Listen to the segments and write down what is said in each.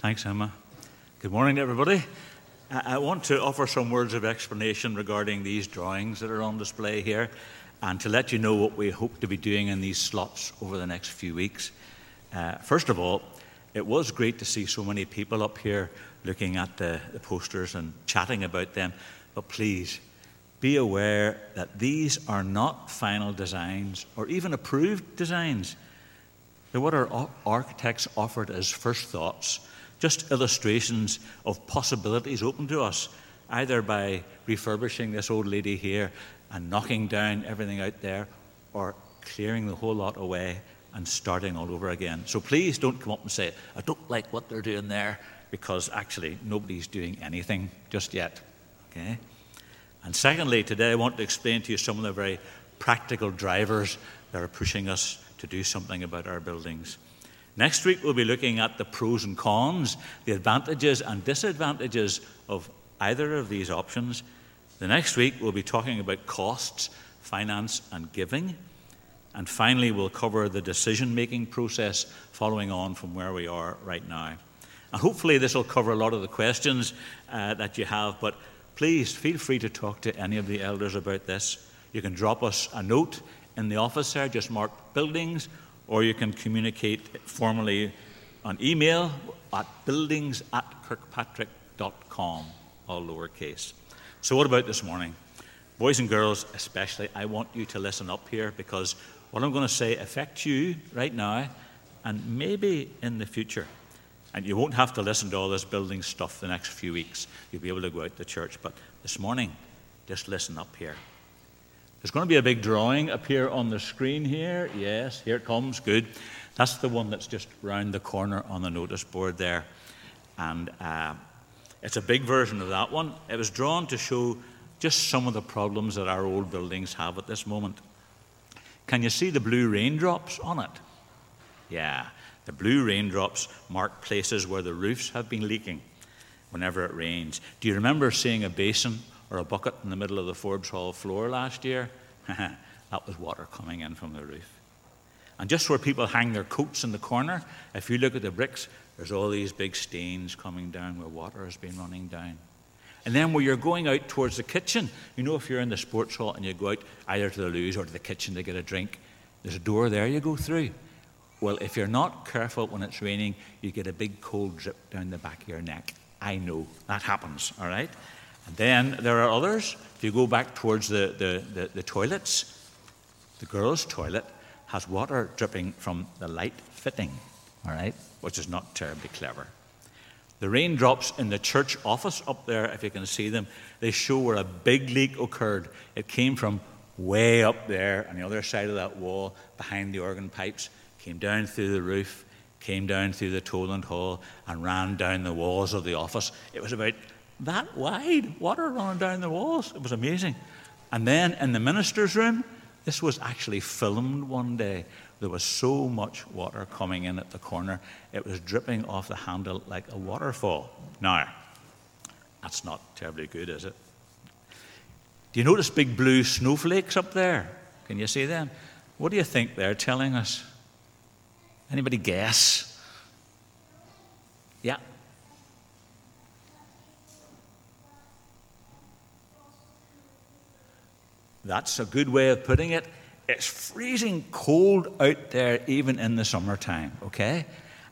Thanks, Emma. Good morning, everybody. I want to offer some words of explanation regarding these drawings that are on display here and to let you know what we hope to be doing in these slots over the next few weeks. Uh, first of all, it was great to see so many people up here looking at the, the posters and chatting about them. But please, be aware that these are not final designs or even approved designs. They're what our architects offered as first thoughts just illustrations of possibilities open to us, either by refurbishing this old lady here and knocking down everything out there, or clearing the whole lot away and starting all over again. So please don't come up and say, I don't like what they're doing there, because actually nobody's doing anything just yet. Okay? And secondly, today I want to explain to you some of the very practical drivers that are pushing us to do something about our buildings. Next week, we'll be looking at the pros and cons, the advantages and disadvantages of either of these options. The next week, we'll be talking about costs, finance, and giving. And finally, we'll cover the decision making process following on from where we are right now. And hopefully, this will cover a lot of the questions uh, that you have, but please feel free to talk to any of the elders about this. You can drop us a note in the office there, just mark buildings or you can communicate formally on email at buildings at kirkpatrick.com, all lowercase. So, what about this morning? Boys and girls, especially, I want you to listen up here because what I'm going to say affects you right now and maybe in the future. And you won't have to listen to all this building stuff the next few weeks. You'll be able to go out to church. But this morning, just listen up here. There's going to be a big drawing here on the screen here. Yes, here it comes. Good. That's the one that's just round the corner on the notice board there. And uh, it's a big version of that one. It was drawn to show just some of the problems that our old buildings have at this moment. Can you see the blue raindrops on it? Yeah, the blue raindrops mark places where the roofs have been leaking whenever it rains. Do you remember seeing a basin or a bucket in the middle of the Forbes Hall floor last year, that was water coming in from the roof. And just where people hang their coats in the corner, if you look at the bricks, there's all these big stains coming down where water has been running down. And then where you're going out towards the kitchen, you know, if you're in the sports hall and you go out either to the loos or to the kitchen to get a drink, there's a door there you go through. Well, if you're not careful when it's raining, you get a big cold drip down the back of your neck. I know that happens, all right? And then there are others. If you go back towards the, the, the, the toilets, the girls' toilet has water dripping from the light fitting, all right, which is not terribly clever. The raindrops in the church office up there, if you can see them, they show where a big leak occurred. It came from way up there on the other side of that wall behind the organ pipes, came down through the roof, came down through the Toland Hall, and ran down the walls of the office. It was about that wide, water running down the walls. It was amazing. And then in the minister's room, this was actually filmed one day. There was so much water coming in at the corner, it was dripping off the handle like a waterfall. Now, that's not terribly good, is it? Do you notice big blue snowflakes up there? Can you see them? What do you think they're telling us? Anybody guess? Yeah, That's a good way of putting it. It's freezing cold out there, even in the summertime, okay?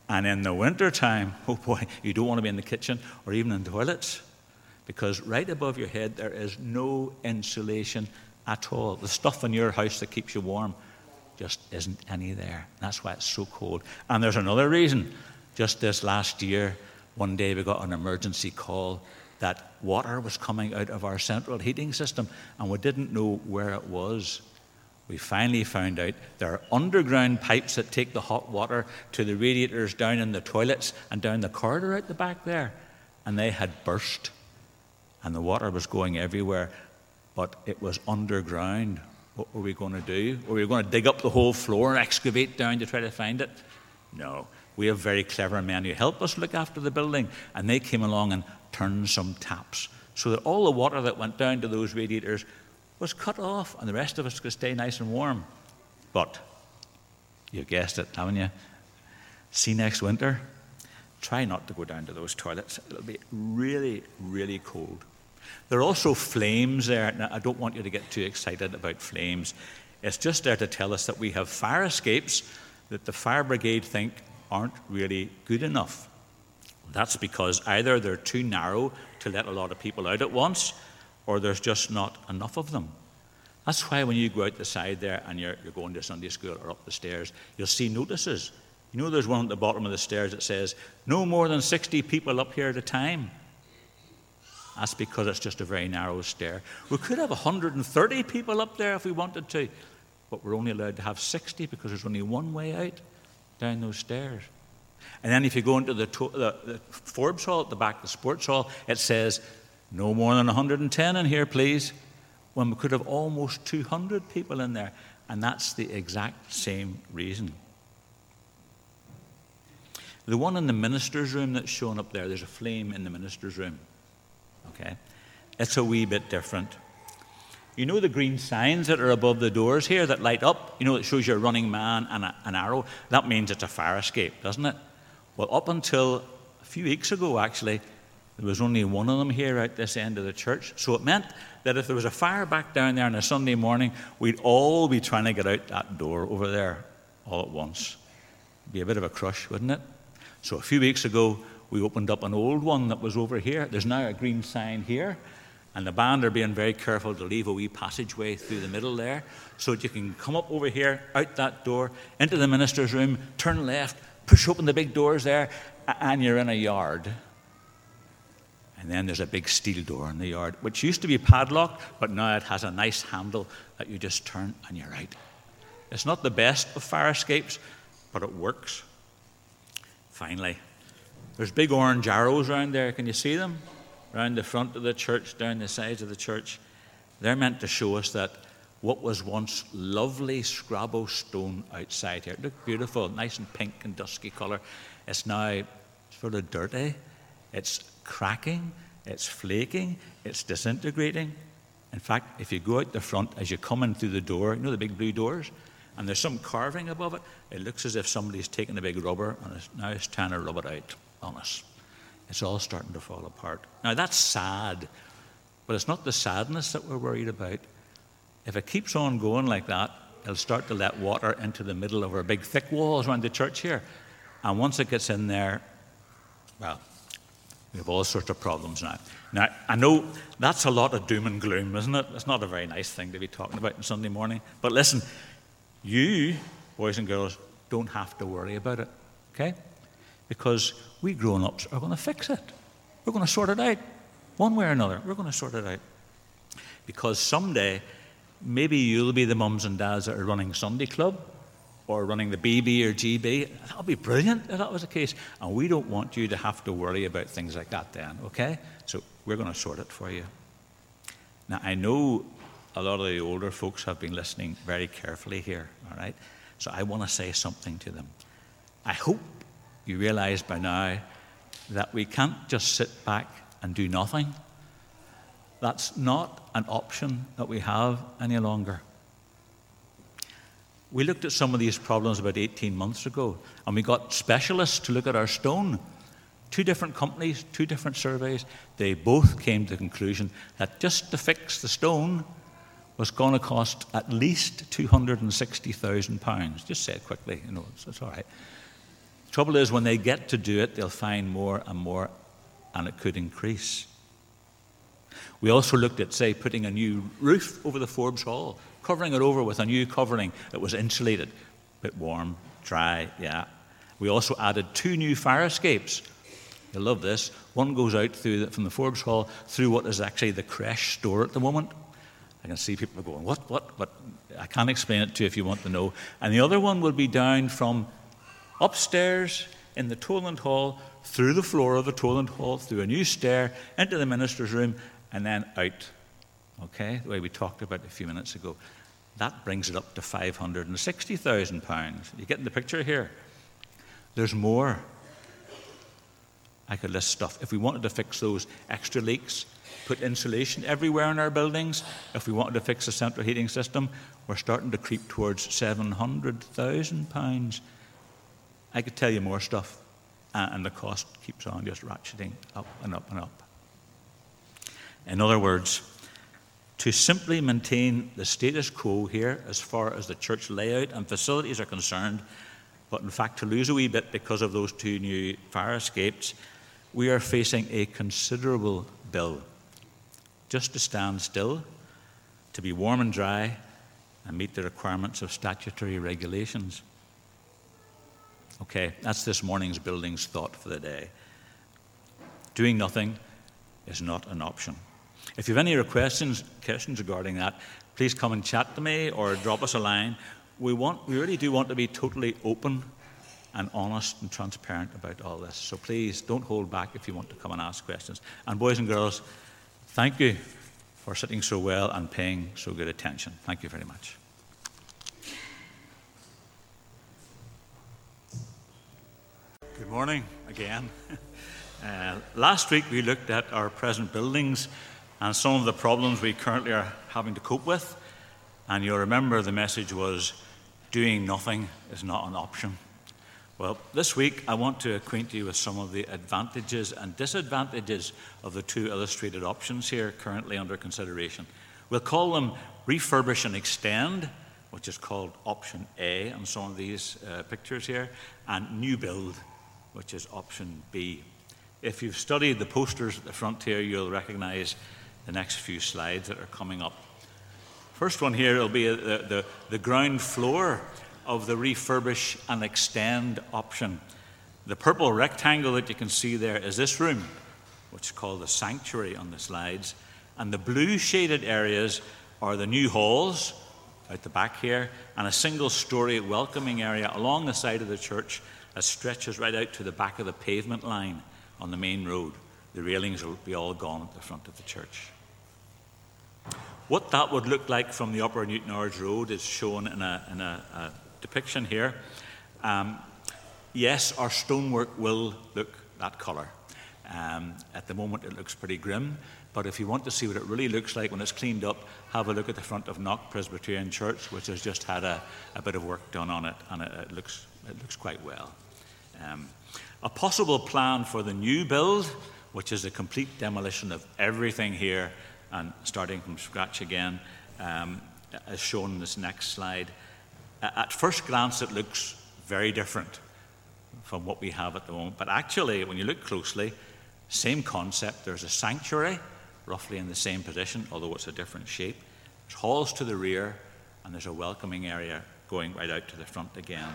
And in the wintertime, oh boy, you don't want to be in the kitchen or even in toilets because right above your head there is no insulation at all. The stuff in your house that keeps you warm just isn't any there. That's why it's so cold. And there's another reason. Just this last year, one day we got an emergency call that water was coming out of our central heating system and we didn't know where it was. We finally found out there are underground pipes that take the hot water to the radiators down in the toilets and down the corridor out the back there. And they had burst. And the water was going everywhere. But it was underground. What were we going to do? Were we going to dig up the whole floor and excavate down to try to find it? No. We have very clever men who help us look after the building. And they came along and turned some taps so that all the water that went down to those radiators was cut off and the rest of us could stay nice and warm. But, you guessed it, haven't you? See next winter? try not to go down to those toilets. It'll be really, really cold. There are also flames there. Now, I don't want you to get too excited about flames. It's just there to tell us that we have fire escapes that the fire brigade think aren't really good enough. That's because either they're too narrow to let a lot of people out at once, or there's just not enough of them. That's why when you go out the side there and you're, you're going to Sunday school or up the stairs, you'll see notices. You know, there's one at the bottom of the stairs that says, no more than 60 people up here at a time. That's because it's just a very narrow stair. We could have 130 people up there if we wanted to, but we're only allowed to have 60 because there's only one way out down those stairs. And then if you go into the, to- the, the Forbes Hall at the back, the sports hall, it says, no more than 110 in here, please. When we could have almost 200 people in there. And that's the exact same reason. The one in the minister's room that's shown up there, there's a flame in the minister's room. Okay? It's a wee bit different. You know the green signs that are above the doors here that light up? You know, it shows you a running man and a, an arrow. That means it's a fire escape, doesn't it? Well, up until a few weeks ago, actually, there was only one of them here at this end of the church. So it meant that if there was a fire back down there on a Sunday morning, we'd all be trying to get out that door over there all at once. It'd be a bit of a crush, wouldn't it? So a few weeks ago, we opened up an old one that was over here. There's now a green sign here. And the band are being very careful to leave a wee passageway through the middle there so that you can come up over here, out that door, into the minister's room, turn left, push open the big doors there, and you're in a yard. And then there's a big steel door in the yard, which used to be padlocked, but now it has a nice handle that you just turn and you're out. It's not the best of fire escapes, but it works. Finally, there's big orange arrows around there. Can you see them? Around the front of the church, down the sides of the church. They're meant to show us that what was once lovely Scrabo stone outside here, looked beautiful, nice and pink and dusky colour, it's now sort of dirty. Eh? It's cracking, it's flaking, it's disintegrating. In fact, if you go out the front as you come in through the door, you know the big blue doors, and there's some carving above it, it looks as if somebody's taken a big rubber and is now is trying to rub it out on us. It's all starting to fall apart. Now that's sad, but it's not the sadness that we're worried about. If it keeps on going like that, it'll start to let water into the middle of our big thick walls around the church here. And once it gets in there, well, we have all sorts of problems now. Now, I know that's a lot of doom and gloom, isn't it? It's not a very nice thing to be talking about on Sunday morning. But listen, you, boys and girls, don't have to worry about it, okay? Because we grown ups are going to fix it. We're going to sort it out. One way or another, we're going to sort it out. Because someday, maybe you'll be the mums and dads that are running Sunday Club or running the BB or GB. That would be brilliant if that was the case. And we don't want you to have to worry about things like that then, okay? So we're going to sort it for you. Now, I know a lot of the older folks have been listening very carefully here, all right? So I want to say something to them. I hope you realize by now that we can't just sit back and do nothing. That's not an option that we have any longer. We looked at some of these problems about 18 months ago, and we got specialists to look at our stone. Two different companies, two different surveys, they both came to the conclusion that just to fix the stone, was going to cost at least £260,000. Just say it quickly, you know, it's, it's all right. Trouble is, when they get to do it, they'll find more and more, and it could increase. We also looked at, say, putting a new roof over the Forbes Hall, covering it over with a new covering that was insulated, a bit warm, dry, yeah. We also added two new fire escapes. You'll love this. One goes out through the, from the Forbes Hall through what is actually the creche store at the moment. I can see people going, What, what, what? I can't explain it to you if you want to know. And the other one will be down from upstairs in the Toland Hall, through the floor of the Toland Hall, through a new stair, into the minister's room, and then out. Okay? The way we talked about a few minutes ago. That brings it up to £560,000. You getting the picture here? There's more. I could list stuff. If we wanted to fix those extra leaks, put insulation everywhere in our buildings, if we wanted to fix the central heating system, we're starting to creep towards £700,000. I could tell you more stuff. Uh, and the cost keeps on just ratcheting up and up and up. In other words, to simply maintain the status quo here as far as the church layout and facilities are concerned, but in fact to lose a wee bit because of those two new fire escapes, we are facing a considerable bill. Just to stand still, to be warm and dry, and meet the requirements of statutory regulations. Okay, that's this morning's buildings thought for the day. Doing nothing is not an option. If you have any questions, questions regarding that, please come and chat to me or drop us a line. We, want, we really do want to be totally open and honest and transparent about all this. So please don't hold back if you want to come and ask questions. And boys and girls, thank you for sitting so well and paying so good attention. Thank you very much. Good morning again. Uh, last week we looked at our present buildings and some of the problems we currently are having to cope with. And you'll remember the message was doing nothing is not an option. Well, this week I want to acquaint you with some of the advantages and disadvantages of the two illustrated options here currently under consideration. We'll call them refurbish and extend, which is called option A on some of these uh, pictures here, and new build, which is option B. If you've studied the posters at the front here, you'll recognize the next few slides that are coming up. First one here will be uh, the, the, the ground floor of the refurbish and extend option. The purple rectangle that you can see there is this room, which is called the sanctuary on the slides. And the blue shaded areas are the new halls out the back here, and a single story welcoming area along the side of the church that stretches right out to the back of the pavement line on the main road. The railings will be all gone at the front of the church. What that would look like from the upper Newtownards Road is shown in a, in a, a depiction here. Um, yes, our stonework will look that colour. Um, at the moment, it looks pretty grim, but if you want to see what it really looks like when it's cleaned up, have a look at the front of Knock Presbyterian Church, which has just had a, a bit of work done on it, and it, it looks, it looks quite well. Um, a possible plan for the new build, which is a complete demolition of everything here and starting from scratch again, um, as shown in this next slide. At first glance, it looks very different from what we have at the moment, but actually, when you look closely, same concept. There's a sanctuary, roughly in the same position, although it's a different shape. There's halls to the rear, and there's a welcoming area going right out to the front again.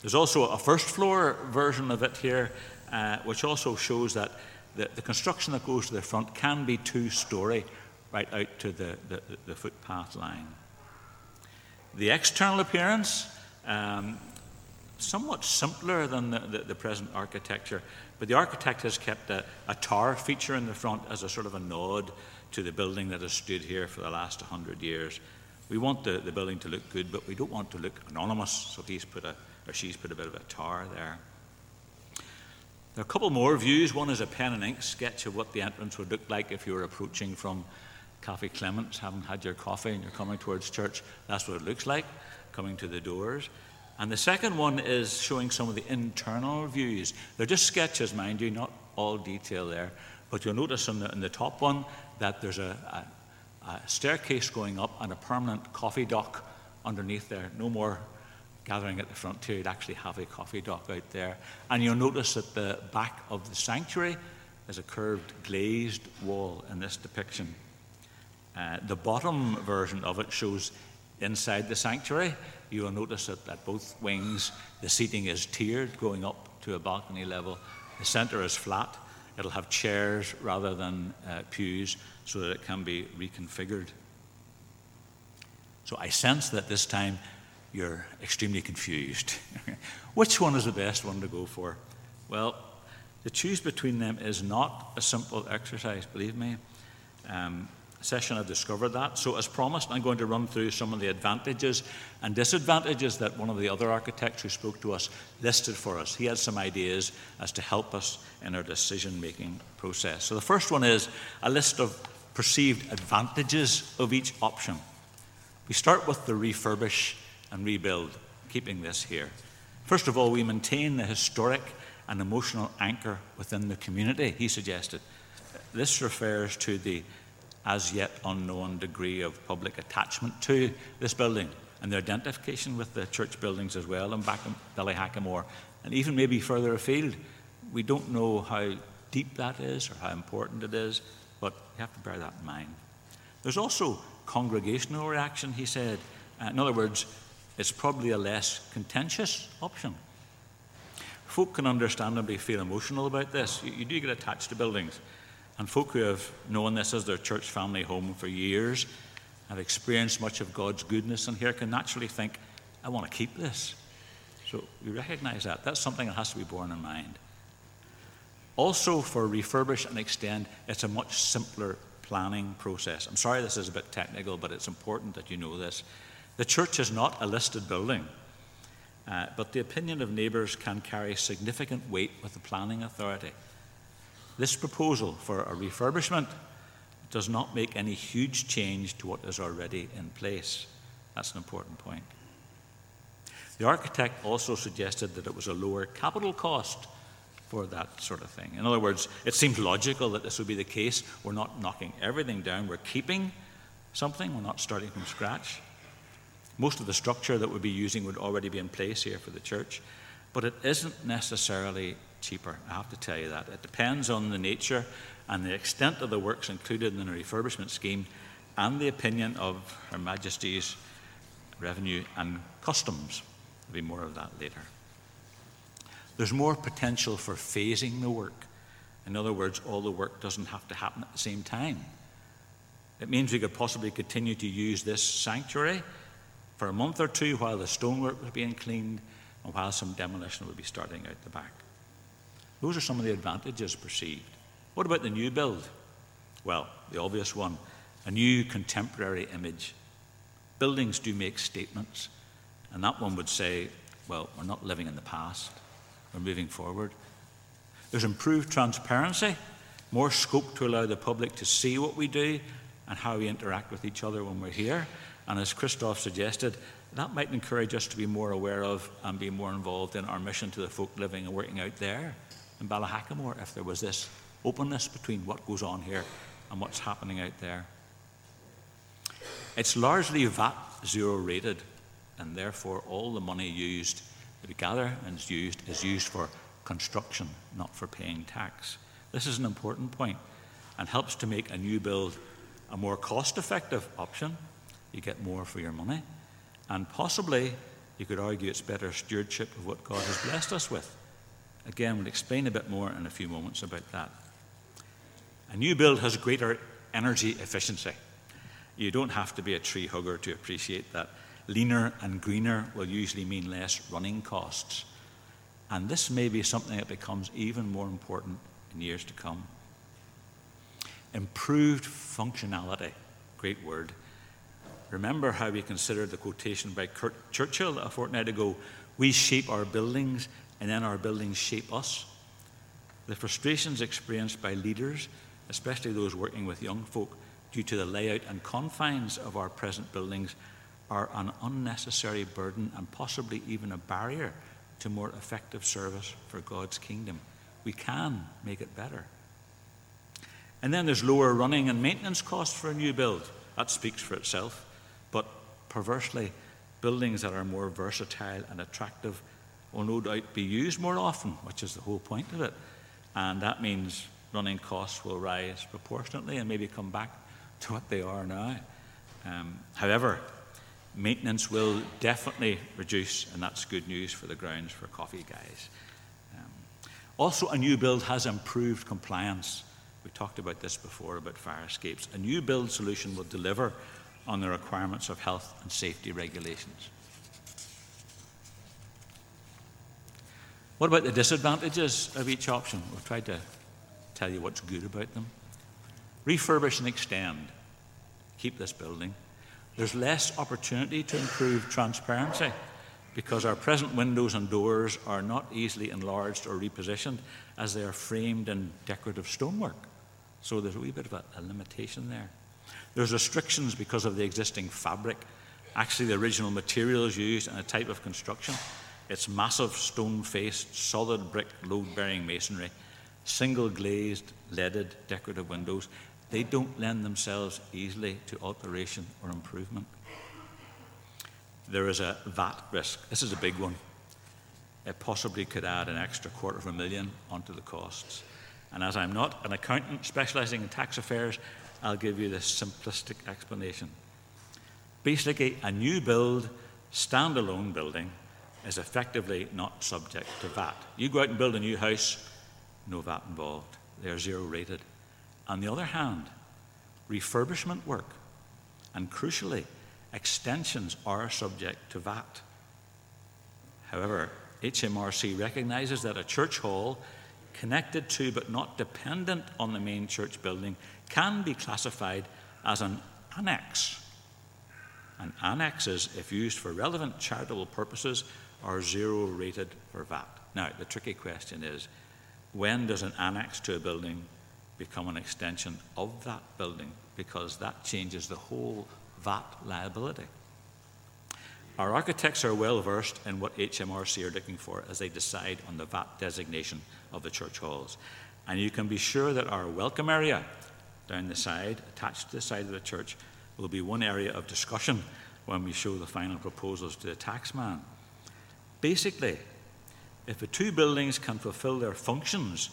There's also a first floor version of it here, uh, which also shows that the, the, construction that goes to the front can be two story right out to the, the, the footpath line. The external appearance, um, somewhat simpler than the, the, the, present architecture, but the architect has kept a, a tower feature in the front as a sort of a nod to the building that has stood here for the last 100 years. We want the, the building to look good, but we don't want to look anonymous, so he's put a, or she's put a bit of a tower there. There are a couple more views. One is a pen and ink sketch of what the entrance would look like if you were approaching from Cafe Clements, haven't had your coffee, and you're coming towards church. That's what it looks like coming to the doors. And the second one is showing some of the internal views. They're just sketches, mind you, not all detail there. But you'll notice in the, in the top one that there's a, a, a staircase going up and a permanent coffee dock underneath there. No more gathering at the frontier, you'd actually have a coffee dock out there. And you'll notice at the back of the sanctuary, there's a curved glazed wall in this depiction. Uh, the bottom version of it shows inside the sanctuary. You will notice that at both wings, the seating is tiered, going up to a balcony level. The center is flat. It'll have chairs rather than uh, pews so that it can be reconfigured. So I sense that this time you're extremely confused. Which one is the best one to go for? Well, to choose between them is not a simple exercise, believe me. Um, session I've discovered that. So, as promised, I'm going to run through some of the advantages and disadvantages that one of the other architects who spoke to us listed for us. He had some ideas as to help us in our decision making process. So, the first one is a list of perceived advantages of each option. We start with the refurbish and rebuild, keeping this here. First of all, we maintain the historic and emotional anchor within the community, he suggested. This refers to the as yet unknown degree of public attachment to this building and their identification with the church buildings as well in Ballyhackamore and even maybe further afield. We don't know how deep that is or how important it is, but you have to bear that in mind. There's also congregational reaction, he said. Uh, in other words, it's probably a less contentious option. Folk can understandably feel emotional about this. You, you do get attached to buildings. And folk who have known this as their church family home for years have experienced much of God's goodness and here can naturally think, I want to keep this. So we recognize that. That's something that has to be borne in mind. Also, for refurbish and extend, it's a much simpler planning process. I'm sorry this is a bit technical, but it's important that you know this. The church is not a listed building, uh, but the opinion of neighbours can carry significant weight with the planning authority. This proposal for a refurbishment does not make any huge change to what is already in place. That's an important point. The architect also suggested that it was a lower capital cost for that sort of thing. In other words, it seems logical that this would be the case. We're not knocking everything down, we're keeping something, we're not starting from scratch. Most of the structure that we'd be using would already be in place here for the church, but it isn't necessarily cheaper. I have to tell you that. It depends on the nature and the extent of the works included in the refurbishment scheme and the opinion of Her Majesty's Revenue and Customs. There'll be more of that later. There's more potential for phasing the work. In other words, all the work doesn't have to happen at the same time. It means we could possibly continue to use this sanctuary for a month or two while the stonework was being cleaned and while some demolition would be starting out the back. Those are some of the advantages perceived. What about the new build? Well, the obvious one a new contemporary image. Buildings do make statements, and that one would say, well, we're not living in the past, we're moving forward. There's improved transparency, more scope to allow the public to see what we do and how we interact with each other when we're here. And as Christoph suggested, that might encourage us to be more aware of and be more involved in our mission to the folk living and working out there in Ballyhackamore if there was this openness between what goes on here and what's happening out there. It's largely VAT zero rated, and therefore all the money used that we gather and is used is used for construction, not for paying tax. This is an important point and helps to make a new build a more cost effective option. You get more for your money. And possibly, you could argue it's better stewardship of what God has blessed us with. Again, we'll explain a bit more in a few moments about that. A new build has greater energy efficiency. You don't have to be a tree hugger to appreciate that. Leaner and greener will usually mean less running costs. And this may be something that becomes even more important in years to come. Improved functionality, great word. Remember how we considered the quotation by Kurt Churchill a fortnight ago we shape our buildings and then our buildings shape us. The frustrations experienced by leaders, especially those working with young folk, due to the layout and confines of our present buildings, are an unnecessary burden and possibly even a barrier to more effective service for God's kingdom. We can make it better. And then there's lower running and maintenance costs for a new build. That speaks for itself. But perversely, buildings that are more versatile and attractive will no doubt be used more often, which is the whole point of it. And that means running costs will rise proportionately and maybe come back to what they are now. Um, however, maintenance will definitely reduce, and that's good news for the grounds for coffee guys. Um, also, a new build has improved compliance. We talked about this before about fire escapes. A new build solution will deliver on the requirements of health and safety regulations. What about the disadvantages of each option? We've tried to tell you what's good about them. Refurbish and extend. Keep this building. There's less opportunity to improve transparency because our present windows and doors are not easily enlarged or repositioned as they are framed in decorative stonework. So there's a wee bit of a, a limitation there. There's restrictions because of the existing fabric, actually, the original materials used and a type of construction Its massive stone faced, solid brick, load bearing masonry, single glazed, leaded, decorative windows, they don't lend themselves easily to alteration or improvement. There is a VAT risk. This is a big one. It possibly could add an extra quarter of a million onto the costs. And as I'm not an accountant specializing in tax affairs, I'll give you this simplistic explanation. Basically, a new build, standalone building is effectively not subject to VAT. You go out and build a new house, no VAT involved. They're zero rated. On the other hand, refurbishment work and crucially, extensions are subject to VAT. However, HMRC recognizes that a church hall connected to but not dependent on the main church building can be classified as an annex. And annexes, if used for relevant charitable purposes, are zero rated for VAT. Now, the tricky question is when does an annex to a building become an extension of that building? Because that changes the whole VAT liability. Our architects are well versed in what HMRC are looking for as they decide on the VAT designation of the church halls. And you can be sure that our welcome area down the side, attached to the side of the church, will be one area of discussion when we show the final proposals to the taxman. Basically, if the two buildings can fulfill their functions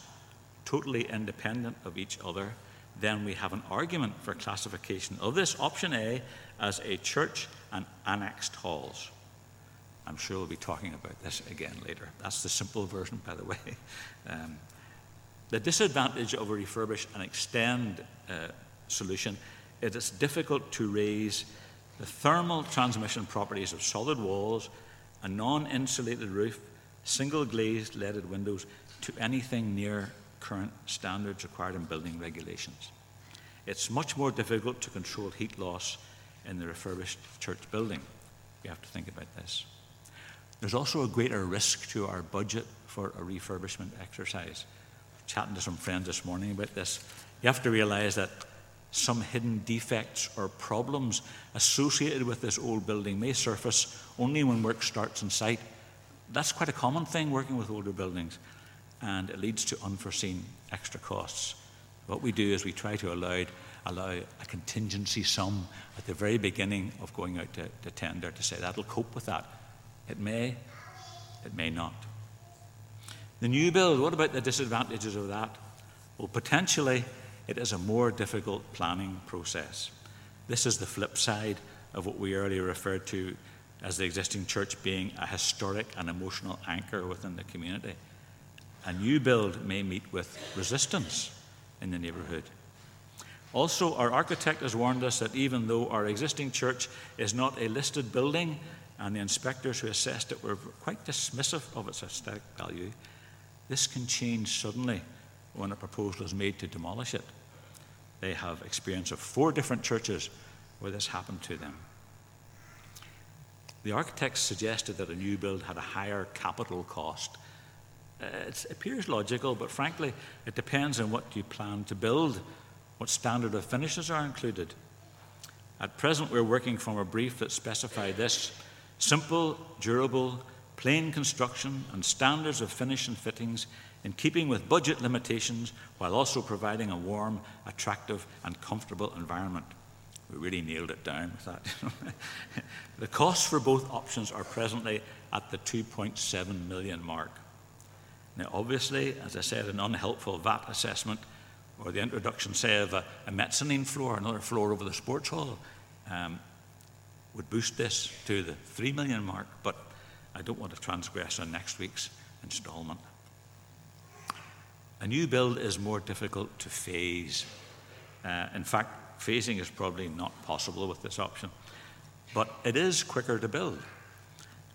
totally independent of each other, then we have an argument for classification of this option A as a church and annexed halls. I'm sure we'll be talking about this again later. That's the simple version, by the way. Um, the disadvantage of a refurbish and extend uh, solution is it's difficult to raise the thermal transmission properties of solid walls, a non insulated roof, single glazed leaded windows to anything near current standards required in building regulations. It's much more difficult to control heat loss in the refurbished church building. You have to think about this. There's also a greater risk to our budget for a refurbishment exercise. Chatting to some friends this morning about this, you have to realize that some hidden defects or problems associated with this old building may surface only when work starts on site. That's quite a common thing working with older buildings, and it leads to unforeseen extra costs. What we do is we try to allow, allow a contingency sum at the very beginning of going out to, to tender to say that'll cope with that. It may, it may not. The new build, what about the disadvantages of that? Well, potentially, it is a more difficult planning process. This is the flip side of what we earlier referred to as the existing church being a historic and emotional anchor within the community. A new build may meet with resistance in the neighbourhood. Also, our architect has warned us that even though our existing church is not a listed building, and the inspectors who assessed it were quite dismissive of its aesthetic value, this can change suddenly when a proposal is made to demolish it. They have experience of four different churches where this happened to them. The architects suggested that a new build had a higher capital cost. Uh, it appears logical, but frankly, it depends on what you plan to build, what standard of finishes are included. At present, we're working from a brief that specified this simple, durable, plain construction, and standards of finish and fittings in keeping with budget limitations while also providing a warm, attractive, and comfortable environment. We really nailed it down with that. the costs for both options are presently at the 2.7 million mark. Now, obviously, as I said, an unhelpful VAT assessment or the introduction, say, of a, a mezzanine floor, another floor over the sports hall, um, would boost this to the 3 million mark, but I don't want to transgress on next week's instalment. A new build is more difficult to phase. Uh, in fact, phasing is probably not possible with this option, but it is quicker to build.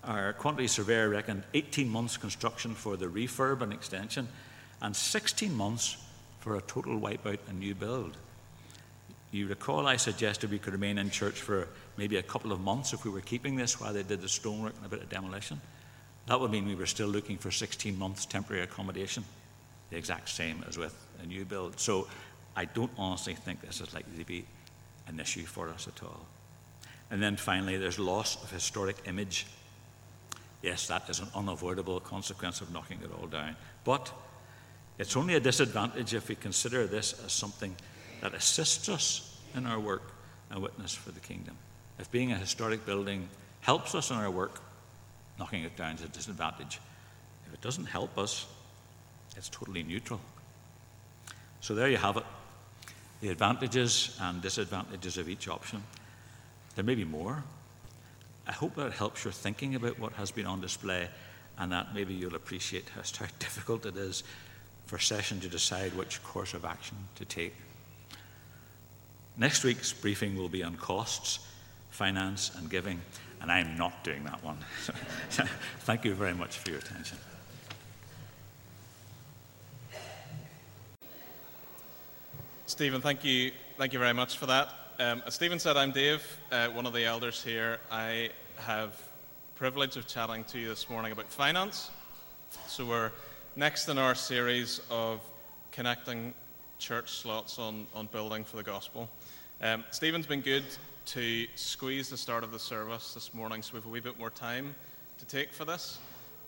Our quantity surveyor reckoned 18 months construction for the refurb and extension, and 16 months for a total wipeout and new build. You recall I suggested we could remain in church for maybe a couple of months if we were keeping this while they did the stonework and a bit of demolition. That would mean we were still looking for 16 months temporary accommodation, the exact same as with a new build. So I don't honestly think this is likely to be an issue for us at all. And then finally, there's loss of historic image. Yes, that is an unavoidable consequence of knocking it all down. But it's only a disadvantage if we consider this as something that assists us in our work and witness for the kingdom. If being a historic building helps us in our work, knocking it down is a disadvantage. If it doesn't help us, it's totally neutral. So there you have it the advantages and disadvantages of each option. There may be more. I hope that helps your thinking about what has been on display and that maybe you'll appreciate just how difficult it is for session to decide which course of action to take. Next week's briefing will be on costs, finance, and giving, and I'm not doing that one. Thank you very much for your attention. Stephen, thank you, thank you very much for that. Um, as Stephen said, I'm Dave, uh, one of the elders here. I have privilege of chatting to you this morning about finance. So we're next in our series of connecting church slots on, on building for the gospel. Um, Stephen's been good to squeeze the start of the service this morning, so we have a wee bit more time to take for this.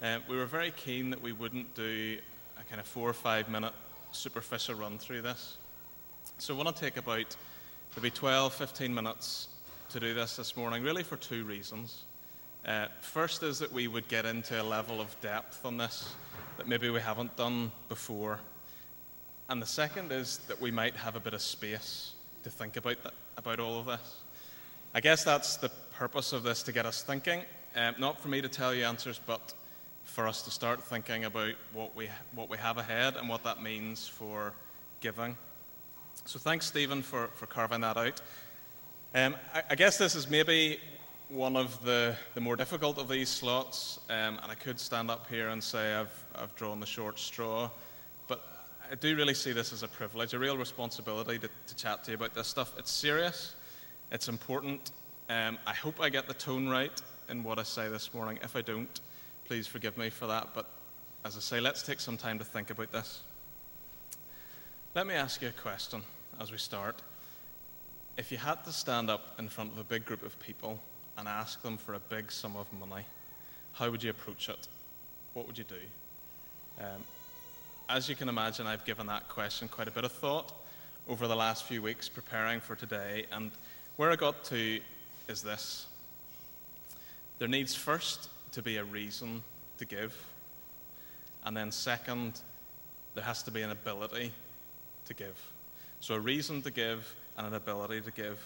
Um, we were very keen that we wouldn't do a kind of four or five minute superficial run through this. So I want to take about maybe 12, 15 minutes to do this this morning, really for two reasons. Uh, first is that we would get into a level of depth on this that maybe we haven't done before. And the second is that we might have a bit of space to think about, that, about all of this. I guess that's the purpose of this to get us thinking. Um, not for me to tell you answers, but for us to start thinking about what we, what we have ahead and what that means for giving. So thanks, Stephen, for, for carving that out. Um, I, I, guess this is maybe one of the, the more difficult of these slots, um, and I could stand up here and say I've, I've drawn the short straw, but I do really see this as a privilege, a real responsibility to, to chat to you about this stuff. It's serious, it's important. Um, I hope I get the tone right in what I say this morning. If I don't, please forgive me for that, but as I say, let's take some time to think about this. Let me ask you a question as we start. If you had to stand up in front of a big group of people and ask them for a big sum of money, how would you approach it? What would you do? Um, as you can imagine, I've given that question quite a bit of thought over the last few weeks preparing for today, and where I got to is this. There needs first to be a reason to give, and then second, there has to be an ability to give. So, a reason to give and an ability to give.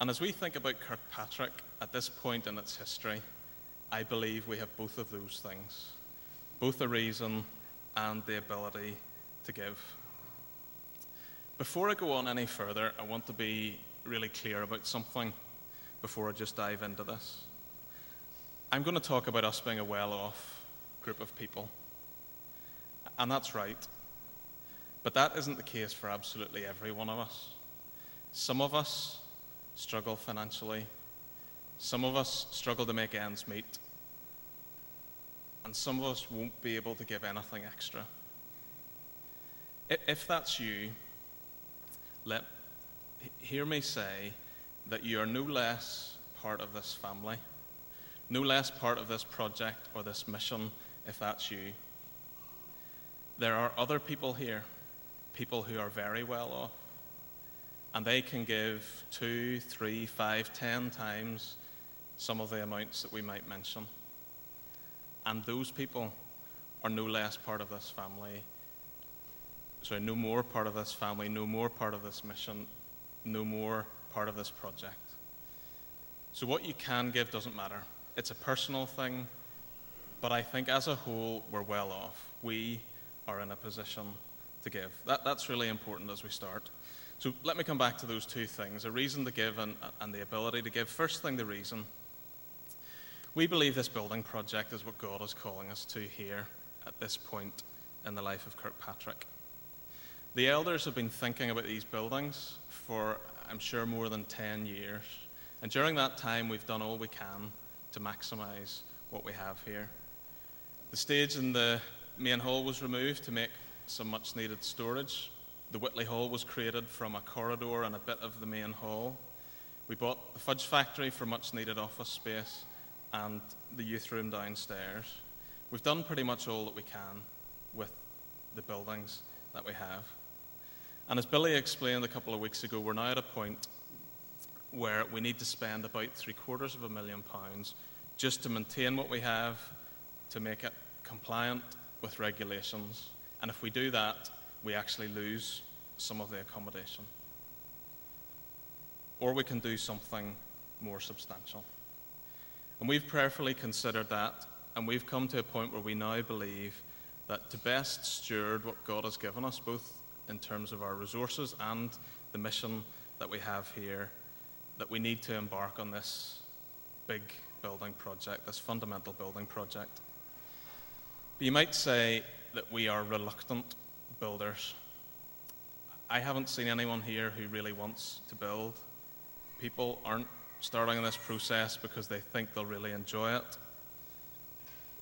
And as we think about Kirkpatrick at this point in its history, I believe we have both of those things both the reason and the ability to give. Before I go on any further, I want to be really clear about something before I just dive into this. I'm going to talk about us being a well off group of people. And that's right. But that isn't the case for absolutely every one of us. Some of us struggle financially. Some of us struggle to make ends meet. And some of us won't be able to give anything extra. If that's you, let hear me say that you are no less part of this family, no less part of this project or this mission if that's you. There are other people here, people who are very well off, and they can give two, three, five, ten times some of the amounts that we might mention. And those people are no less part of this family. Sorry, no more part of this family, no more part of this mission, no more part of this project. So, what you can give doesn't matter. It's a personal thing, but I think as a whole, we're well off. We are in a position to give. That, that's really important as we start. So let me come back to those two things a reason to give and, and the ability to give. First thing, the reason. We believe this building project is what God is calling us to here at this point in the life of Kirkpatrick. The elders have been thinking about these buildings for, I'm sure, more than 10 years. And during that time, we've done all we can to maximize what we have here. The stage in the main hall was removed to make some much needed storage. The Whitley Hall was created from a corridor and a bit of the main hall. We bought the Fudge Factory for much needed office space, and the youth room downstairs. We've done pretty much all that we can with the buildings that we have. And as Billy explained a couple of weeks ago, we're now at a point where we need to spend about three quarters of a million pounds just to maintain what we have, to make it compliant with regulations. And if we do that, we actually lose some of the accommodation. Or we can do something more substantial. And we've prayerfully considered that, and we've come to a point where we now believe that to best steward what God has given us, both in terms of our resources and the mission that we have here, that we need to embark on this big building project, this fundamental building project. But you might say that we are reluctant builders. I haven't seen anyone here who really wants to build. People aren't starting on this process because they think they'll really enjoy it.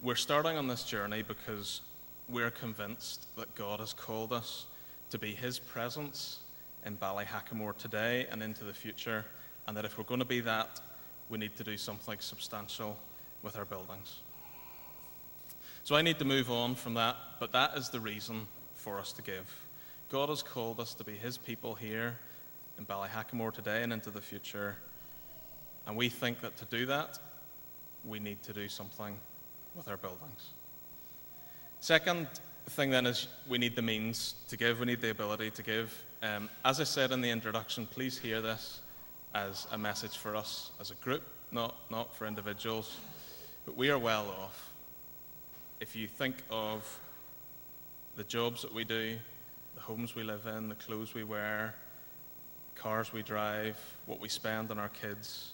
We're starting on this journey because we're convinced that God has called us to be His presence in Ballyhackamore today and into the future, and that if we're going to be that, we need to do something substantial with our buildings. So I need to move on from that, but that is the reason for us to give. God has called us to be His people here in Ballyhackamore today and into the future, and we think that to do that, we need to do something with our buildings. Second thing then is we need the means to give, we need the ability to give. Um, as I said in the introduction, please hear this as a message for us as a group, not, not for individuals. But we are well off. If you think of the jobs that we do, the homes we live in, the clothes we wear, cars we drive, what we spend on our kids,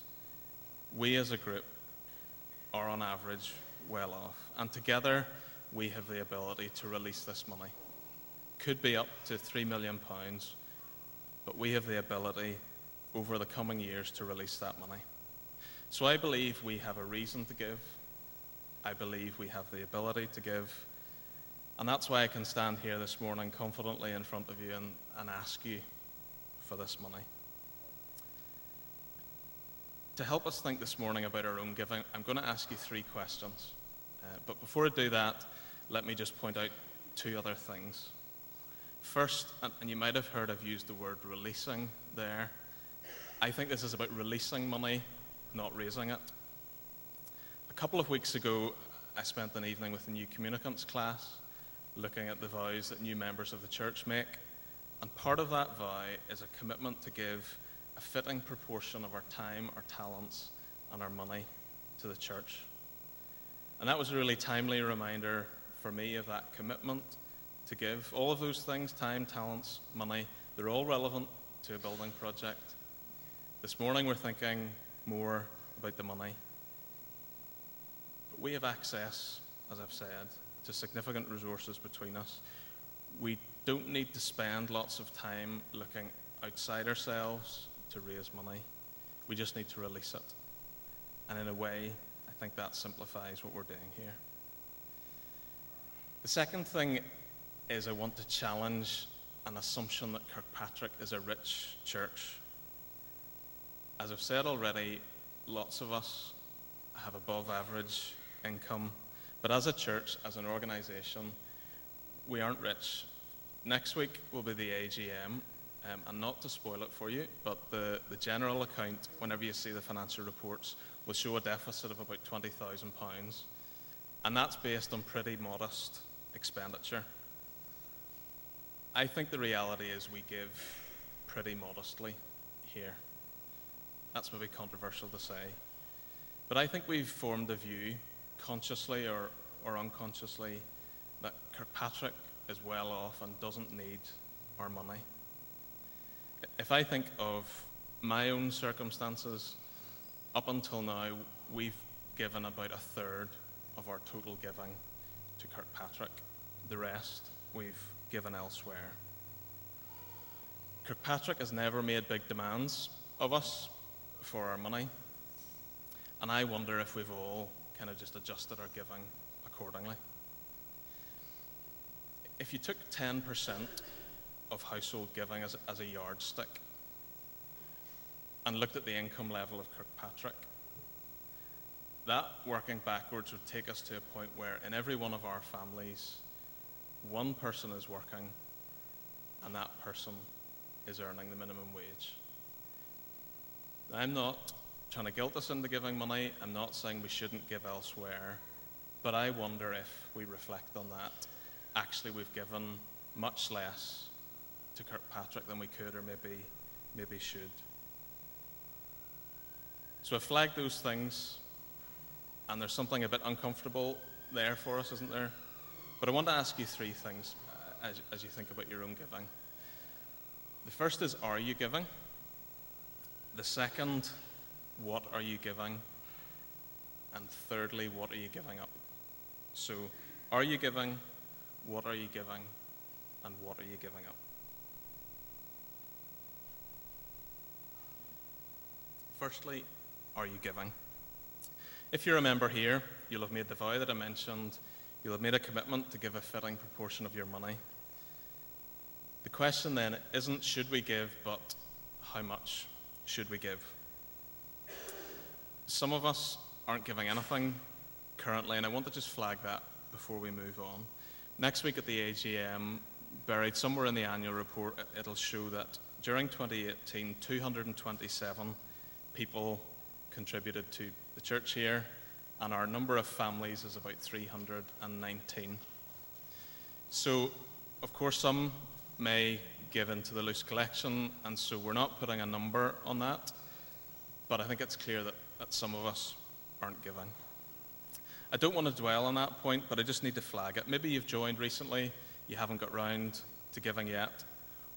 we as a group are on average well off. And together, we have the ability to release this money. Could be up to £3 million, but we have the ability over the coming years to release that money. So I believe we have a reason to give. I believe we have the ability to give. And that's why I can stand here this morning confidently in front of you and, and ask you for this money. To help us think this morning about our own giving, I'm going to ask you three questions. Uh, but before I do that, let me just point out two other things. First, and you might have heard I've used the word releasing there. I think this is about releasing money, not raising it. A couple of weeks ago, I spent an evening with the new communicants class looking at the vows that new members of the church make. And part of that vow is a commitment to give a fitting proportion of our time, our talents, and our money to the church. And that was a really timely reminder for me of that commitment to give. All of those things time, talents, money they're all relevant to a building project. This morning we're thinking more about the money. But we have access, as I've said, to significant resources between us. We don't need to spend lots of time looking outside ourselves to raise money. We just need to release it. And in a way, I think that simplifies what we're doing here. The second thing is I want to challenge an assumption that Kirkpatrick is a rich church. As I've said already, lots of us have above average income, but as a church, as an organisation, we aren't rich. Next week will be the AGM, um, and not to spoil it for you, but the, the general account, whenever you see the financial reports, will show a deficit of about £20,000. And that's based on pretty modest expenditure. I think the reality is we give pretty modestly here. That's maybe controversial to say. But I think we've formed a view, consciously or, or unconsciously, that Kirkpatrick is well off and doesn't need our money. If I think of my own circumstances, up until now, we've given about a third of our total giving to Kirkpatrick. The rest we've given elsewhere. Kirkpatrick has never made big demands of us for our money, and I wonder if we've all kind of just adjusted our giving accordingly. If you took 10% of household giving as, as a yardstick and looked at the income level of Kirkpatrick, that working backwards would take us to a point where in every one of our families, one person is working and that person is earning the minimum wage. I'm not trying to guilt us into giving money. I'm not saying we shouldn't give elsewhere. But I wonder if we reflect on that. Actually, we've given much less to Kirkpatrick than we could or maybe, maybe should. So I flagged those things, and there's something a bit uncomfortable there for us, isn't there? But I want to ask you three things uh, as, as you think about your own giving. The first is, are you giving? The second, what are you giving? And thirdly, what are you giving up? So, are you giving? What are you giving? And what are you giving up? Firstly, are you giving? If you're a member here, you'll have made the vow that I mentioned. You'll have made a commitment to give a fitting proportion of your money. The question then isn't should we give, but how much should we give? Some of us aren't giving anything currently, and I want to just flag that before we move on. Next week at the AGM, buried somewhere in the annual report, it'll show that during 2018, 227 people contributed to the church here, and our number of families is about 319. So, of course, some may give into the loose collection, and so we're not putting a number on that, but I think it's clear that, that some of us aren't giving. I don't want to dwell on that point, but I just need to flag it. Maybe you've joined recently, you haven't got round to giving yet.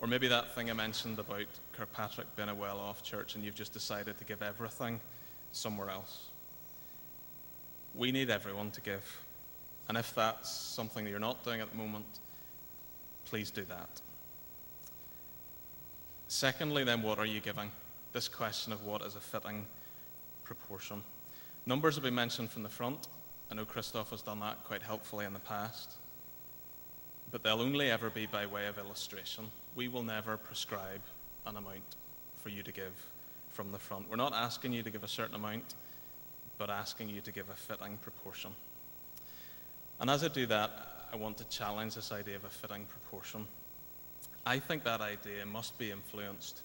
Or maybe that thing I mentioned about Kirkpatrick being a well off church and you've just decided to give everything somewhere else. We need everyone to give. And if that's something that you're not doing at the moment, please do that. Secondly, then, what are you giving? This question of what is a fitting proportion. Numbers have been mentioned from the front. I know Christoph has done that quite helpfully in the past. But they'll only ever be by way of illustration. We will never prescribe an amount for you to give from the front. We're not asking you to give a certain amount, but asking you to give a fitting proportion. And as I do that, I want to challenge this idea of a fitting proportion. I think that idea must be influenced,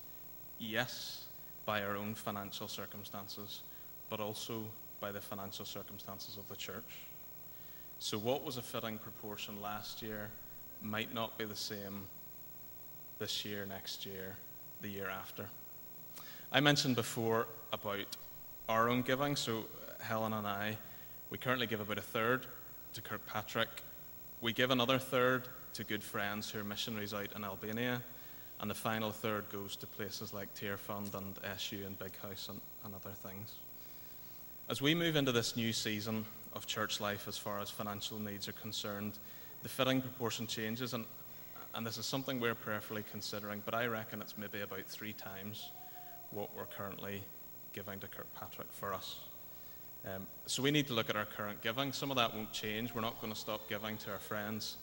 yes, by our own financial circumstances, but also by the financial circumstances of the church. So, what was a fitting proportion last year might not be the same this year, next year, the year after. I mentioned before about our own giving, so Helen and I, we currently give about a third to Kirkpatrick. We give another third to good friends who are missionaries out in Albania, and the final third goes to places like Tearfund and SU and Big House and, and other things. As we move into this new season of church life as far as financial needs are concerned, the fitting proportion changes, and, and this is something we're prayerfully considering, but I reckon it's maybe about three times what we're currently giving to Kirkpatrick for us. Um, so we need to look at our current giving. Some of that won't change. We're not going to stop giving to our friends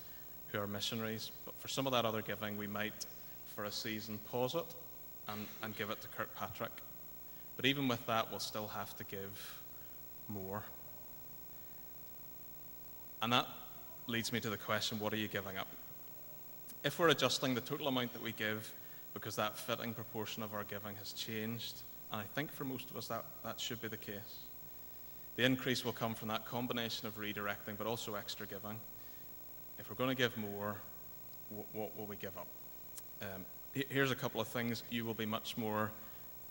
who are missionaries, but for some of that other giving, we might, for a season, pause it and, and give it to Kirkpatrick. But even with that, we'll still have to give more. And that leads me to the question what are you giving up? If we're adjusting the total amount that we give because that fitting proportion of our giving has changed, and I think for most of us that, that should be the case, the increase will come from that combination of redirecting but also extra giving. If we're going to give more, what will we give up? Um, here's a couple of things. You will be much more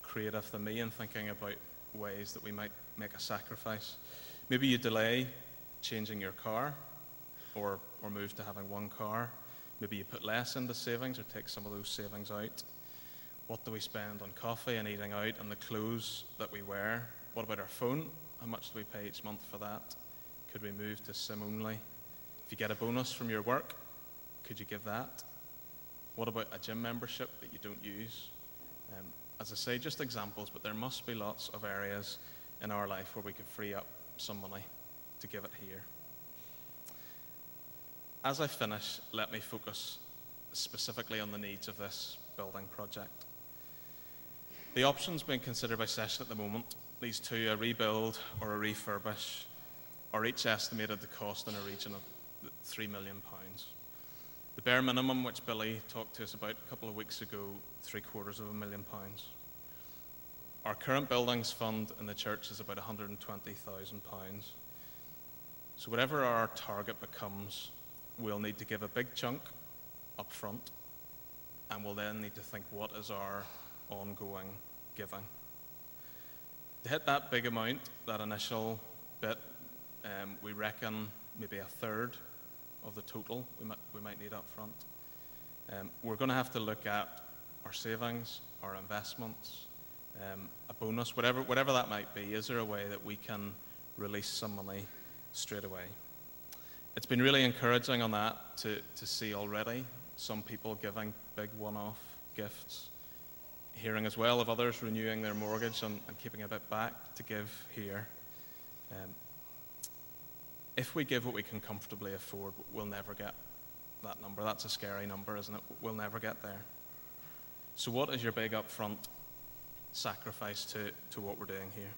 creative than me in thinking about ways that we might make a sacrifice. Maybe you delay changing your car or, or move to having one car. Maybe you put less into savings or take some of those savings out. What do we spend on coffee and eating out and the clothes that we wear? What about our phone? How much do we pay each month for that? Could we move to SIM only? If you get a bonus from your work, could you give that? What about a gym membership that you don't use? Um, as I say, just examples, but there must be lots of areas in our life where we could free up some money to give it here. As I finish, let me focus specifically on the needs of this building project. The options being considered by Session at the moment these two, a rebuild or a refurbish, are each estimated to cost in a region of £3 million. The bare minimum, which Billy talked to us about a couple of weeks ago, three quarters of a million pounds. Our current buildings fund in the church is about £120,000. So, whatever our target becomes, we'll need to give a big chunk up front, and we'll then need to think what is our ongoing giving. To hit that big amount, that initial bit, um, we reckon maybe a third of the total we might, we might need up front. Um, we're going to have to look at our savings, our investments, um, a bonus, whatever, whatever that might be. Is there a way that we can release some money straight away? It's been really encouraging on that to, to see already some people giving big one off gifts, hearing as well of others renewing their mortgage and, and keeping a bit back to give here. Um, if we give what we can comfortably afford, we'll never get that number. That's a scary number, isn't it? We'll never get there. So, what is your big upfront sacrifice to, to what we're doing here?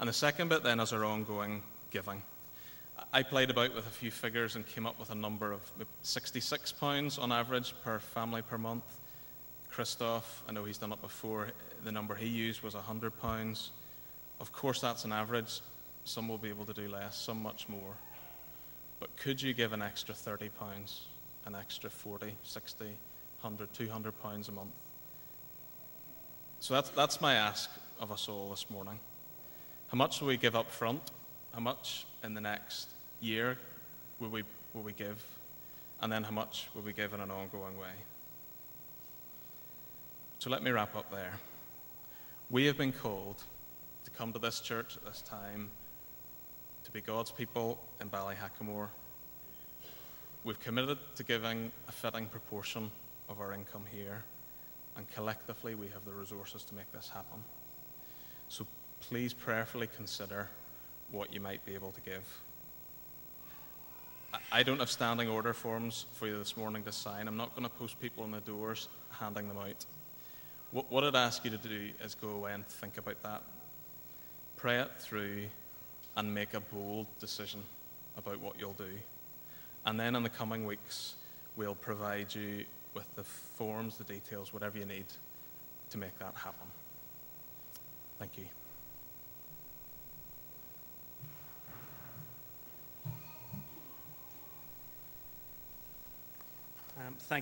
And the second bit then is our ongoing giving. I played about with a few figures and came up with a number of £66 on average per family per month. Christoph, I know he's done it before, the number he used was £100. Of course, that's an average. Some will be able to do less, some much more. But could you give an extra £30, an extra 40, 60, 100, 200 pounds a month? So that's, that's my ask of us all this morning. How much will we give up front? How much in the next year will we, will we give? And then how much will we give in an ongoing way? So let me wrap up there. We have been called to come to this church at this time to be God's people in Ballyhackamore. We've committed to giving a fitting proportion of our income here, and collectively we have the resources to make this happen. So please prayerfully consider what you might be able to give. I don't have standing order forms for you this morning to sign. I'm not going to post people in the doors handing them out. What, what I'd ask you to do is go away and think about that. Pray it through and make a bold decision about what you'll do. And then in the coming weeks, we'll provide you with the forms, the details, whatever you need to make that happen. Thank you. Um, thank